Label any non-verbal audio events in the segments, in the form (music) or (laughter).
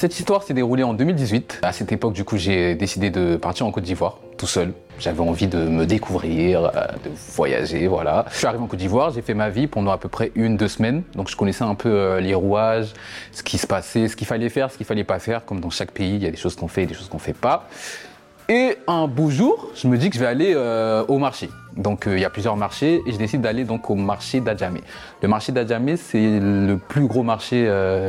Cette histoire s'est déroulée en 2018. À cette époque, du coup, j'ai décidé de partir en Côte d'Ivoire, tout seul. J'avais envie de me découvrir, euh, de voyager, voilà. Je suis arrivé en Côte d'Ivoire, j'ai fait ma vie pendant à peu près une, deux semaines. Donc je connaissais un peu euh, les rouages, ce qui se passait, ce qu'il fallait faire, ce qu'il fallait pas faire. Comme dans chaque pays, il y a des choses qu'on fait et des choses qu'on fait pas. Et un beau jour, je me dis que je vais aller euh, au marché. Donc il y a plusieurs marchés et je décide d'aller donc au marché d'Adjamé. Le marché d'Adjamé, c'est le plus gros marché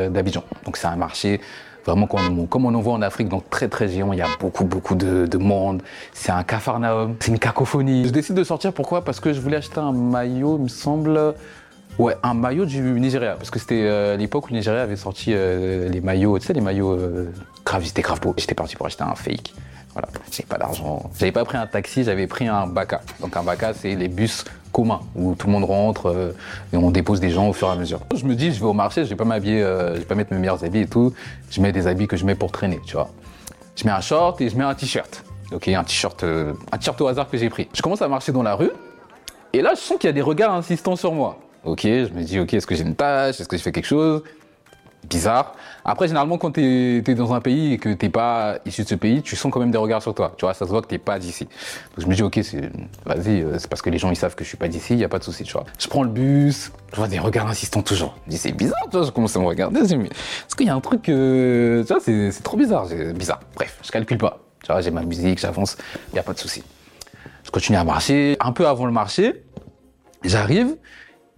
d'Abidjan. Donc c'est un marché vraiment comme, on en voit en Afrique, donc très très géant, il y a beaucoup beaucoup de, de monde, c'est un cafarnaum, c'est une cacophonie. Je décide de sortir, pourquoi? Parce que je voulais acheter un maillot, il me semble, ouais, un maillot du Nigeria, parce que c'était euh, l'époque où le Nigeria avait sorti euh, les maillots, tu sais, les maillots euh, grave, c'était. J'étais parti pour acheter un fake. Voilà, j'avais pas d'argent. J'avais pas pris un taxi, j'avais pris un baka. Donc un baka, c'est les bus communs où tout le monde rentre euh, et on dépose des gens au fur et à mesure. Je me dis, je vais au marché, je vais pas m'habiller, euh, je vais pas mettre mes meilleurs habits et tout. Je mets des habits que je mets pour traîner, tu vois. Je mets un short et je mets un t-shirt. Ok, un t-shirt, euh, un t-shirt au hasard que j'ai pris. Je commence à marcher dans la rue et là, je sens qu'il y a des regards insistants sur moi. Ok, je me dis, ok, est-ce que j'ai une tâche, est-ce que je fais quelque chose? Bizarre. Après, généralement, quand tu es, dans un pays et que t'es pas issu de ce pays, tu sens quand même des regards sur toi. Tu vois, ça se voit que t'es pas d'ici. Donc je me dis, ok, vas-y, euh, c'est parce que les gens ils savent que je suis pas d'ici, il y a pas de souci. Je prends le bus, je vois des regards insistants toujours. Je dis, c'est bizarre, tu vois, je commence à me regarder. Est-ce qu'il y a un truc, euh, tu vois, c'est trop bizarre, bizarre. Bref, je calcule pas. Tu vois, j'ai ma musique, j'avance, il y a pas de souci. Je continue à marcher. Un peu avant le marché, j'arrive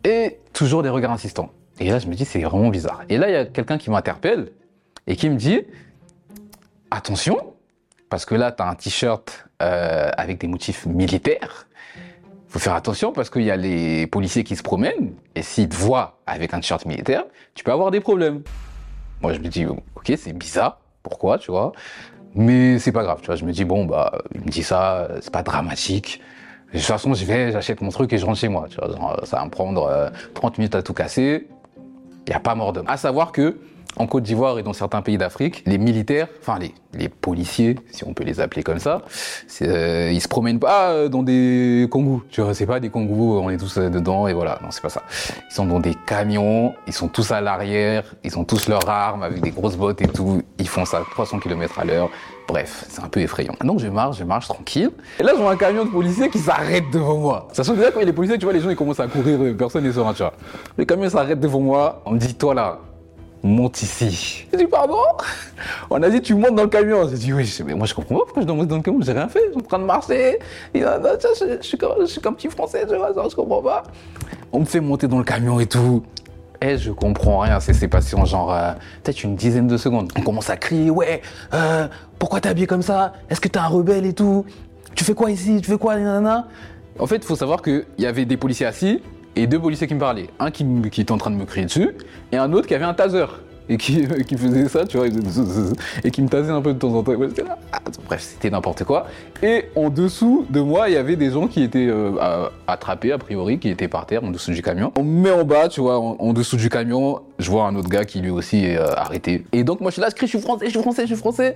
et toujours des regards insistants. Et là, je me dis, c'est vraiment bizarre. Et là, il y a quelqu'un qui m'interpelle et qui me dit, attention, parce que là, tu as un t-shirt euh, avec des motifs militaires. faut faire attention parce qu'il y a les policiers qui se promènent et s'ils te voient avec un t-shirt militaire, tu peux avoir des problèmes. Moi, je me dis, ok, c'est bizarre. Pourquoi, tu vois? Mais c'est pas grave, tu vois. Je me dis, bon, bah, il me dit ça, c'est pas dramatique. De toute façon, je vais, j'achète mon truc et je rentre chez moi. Tu vois, ça va me prendre 30 euh, minutes à tout casser il n'y a pas mort d'homme. À savoir que en Côte d'Ivoire et dans certains pays d'Afrique, les militaires, enfin les, policiers, si on peut les appeler comme ça, euh, ils se promènent pas euh, dans des kangous. Tu vois, c'est pas des kangous, on est tous euh, dedans et voilà. Non, c'est pas ça. Ils sont dans des camions, ils sont tous à l'arrière, ils ont tous leurs armes avec des grosses bottes et tout. Ils font ça à 300 km à l'heure. Bref, c'est un peu effrayant. Donc je marche, je marche tranquille. Et là, je vois un camion de policiers qui s'arrête devant moi. Ça se déjà quand il y a les policiers, tu vois, les gens ils commencent à courir, personne n'est serein, tu vois. Le camion s'arrête devant moi. On me dit, toi là, monte ici. Je dis, pardon? On a dit, tu montes dans le camion. J'ai dit, oui, mais moi je comprends pas pourquoi je dois monter dans le camion, j'ai rien fait, je suis en train de marcher. je, suis comme, je petit français, tu vois, je comprends pas. On me fait monter dans le camion et tout. Et je comprends rien, c'est passé en genre euh, peut-être une dizaine de secondes. On commence à crier, ouais, euh, pourquoi t'es habillé comme ça? Est-ce que t'es un rebelle et tout? Tu fais quoi ici? Tu fais quoi? Nanana? En fait, il faut savoir qu'il y avait des policiers assis et deux policiers qui me parlaient. Un qui, qui, était en train de me crier dessus, et un autre qui avait un taser. Et (laughs) qui, faisait ça, tu vois, (laughs) et qui me tasait un peu de temps en temps. Ah, bref, c'était n'importe quoi. Et en dessous de moi, il y avait des gens qui étaient euh, attrapés, a priori, qui étaient par terre, en dessous du camion. On me met en bas, tu vois, en, dessous du camion, je vois un autre gars qui lui aussi est euh, arrêté. Et donc, moi, je suis là, je crie, je suis français, je suis français, je suis français.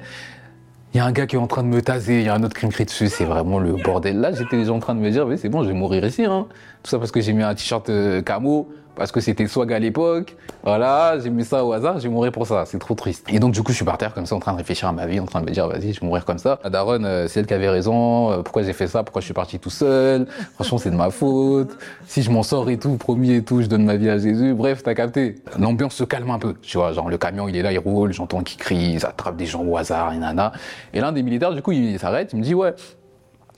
Il y a un gars qui est en train de me taser, il y a un autre qui me crie dessus, c'est vraiment le bordel. Là, j'étais déjà en train de me dire, mais c'est bon, je vais mourir ici. Hein. Tout ça parce que j'ai mis un t-shirt euh, camo, parce que c'était swag à l'époque. Voilà, j'ai mis ça au hasard, j'ai mourir pour ça. C'est trop triste. Et donc, du coup, je suis par terre comme ça, en train de réfléchir à ma vie, en train de me dire, vas-y, je vais mourir comme ça. La daronne, euh, c'est elle qui avait raison. Euh, pourquoi j'ai fait ça? Pourquoi je suis parti tout seul? Franchement, c'est de ma faute. Si je m'en sors et tout, promis et tout, je donne ma vie à Jésus. Bref, t'as capté. L'ambiance se calme un peu. Tu vois, genre, le camion, il est là, il roule, j'entends qu'il crie, il attrape des gens au hasard, et nana. Et l'un des militaires, du coup, il s'arrête, il me dit, ouais,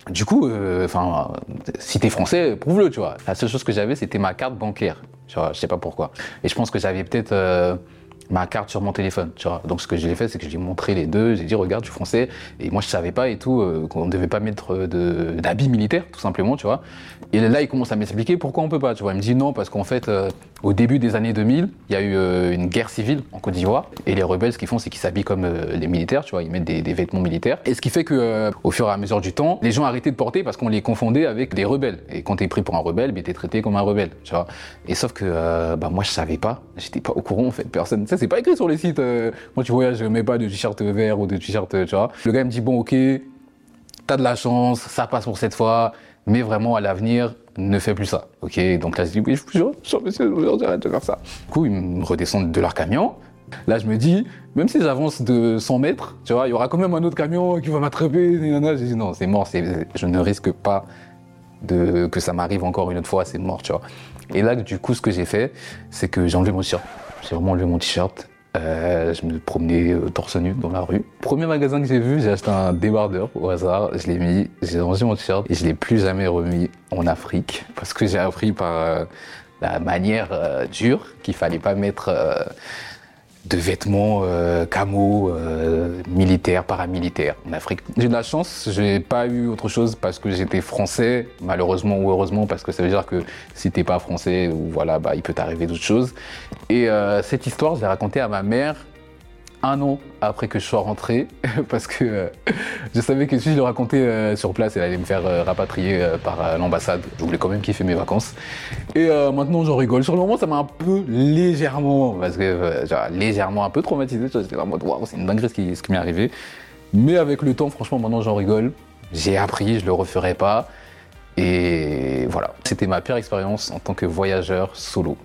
du coup, euh, enfin, si t'es français, prouve-le, tu vois. La seule chose que j'avais, c'était ma carte bancaire. Je sais pas pourquoi. Et je pense que j'avais peut-être euh, ma carte sur mon téléphone, tu vois. Donc ce que j'ai fait, c'est que je lui ai montré les deux. J'ai dit, regarde, je suis français. Et moi, je savais pas et tout euh, qu'on ne devait pas mettre d'habits militaires, tout simplement, tu vois. Et là, il commence à m'expliquer pourquoi on peut pas, tu vois. Il me dit non, parce qu'en fait, au début des années 2000, il y a eu euh, une guerre civile en Côte d'Ivoire. Et les rebelles, ce qu'ils font, c'est qu'ils s'habillent comme euh, les militaires, tu vois, ils mettent des, vêtements militaires. Et ce qui fait que, euh, au fur et à mesure du temps, les gens arrêtaient de porter parce qu'on les confondait avec des rebelles. Et quand t'es pris pour un rebelle, ben, t'es traité comme un rebelle, tu vois. Et sauf que, bah, moi, je savais pas. J'étais pas au courant, en fait, personne. C'est pas écrit sur les sites. moi, tu voyages, je mets pas de t-shirt vert ou de t-shirt, tu vois. Le gars me dit, bon, ok, t'as de la chance, ça passe pour cette fois mais vraiment à l'avenir, ne fais plus ça. Ok, donc là je dis oui, je vous jure, je j'arrête de faire ça. Du coup, ils me redescendent de leur camion, Là, je me dis, même si j'avance de 100 mètres, tu vois, il y aura quand même un autre camion qui va m'attraper. J'ai dit non, c'est mort, je ne risque pas de, que ça m'arrive encore une autre fois, c'est mort, tu vois. Et là, du coup, ce que j'ai fait, c'est que j'ai enlevé mon t-shirt. J'ai vraiment enlevé mon t-shirt. Euh, je me promenais euh, torse nu dans la rue. Premier magasin que j'ai vu, j'ai acheté un débardeur au hasard. Je l'ai mis, j'ai rangé mon t-shirt et je l'ai plus jamais remis en Afrique parce que j'ai appris par euh, la manière dure qu'il fallait pas mettre de vêtements euh, camo, euh, militaires, paramilitaires en Afrique. J'ai de la chance, j'ai pas eu autre chose parce que j'étais français, malheureusement ou heureusement, parce que ça veut dire que si t'es pas français, voilà, bah, il peut t'arriver d'autres choses. Et euh, cette histoire, je l'ai racontée à ma mère un an après que je sois rentré, (laughs) parce que euh, je savais que si je le racontais euh, sur place, elle allait me faire euh, rapatrier par l'ambassade. Je voulais quand même kiffer mes vacances. Et maintenant, j'en rigole. Sur le moment, ça m'a un peu légèrement, parce que légèrement un peu traumatisé. J'étais en mode, waouh, c'est une dinguerie ce qui, ce qui m'est arrivé. Mais avec le temps, franchement, maintenant, j'en rigole. J'ai appris, je le referai pas. Et voilà, c'était ma pire expérience en tant que voyageur solo.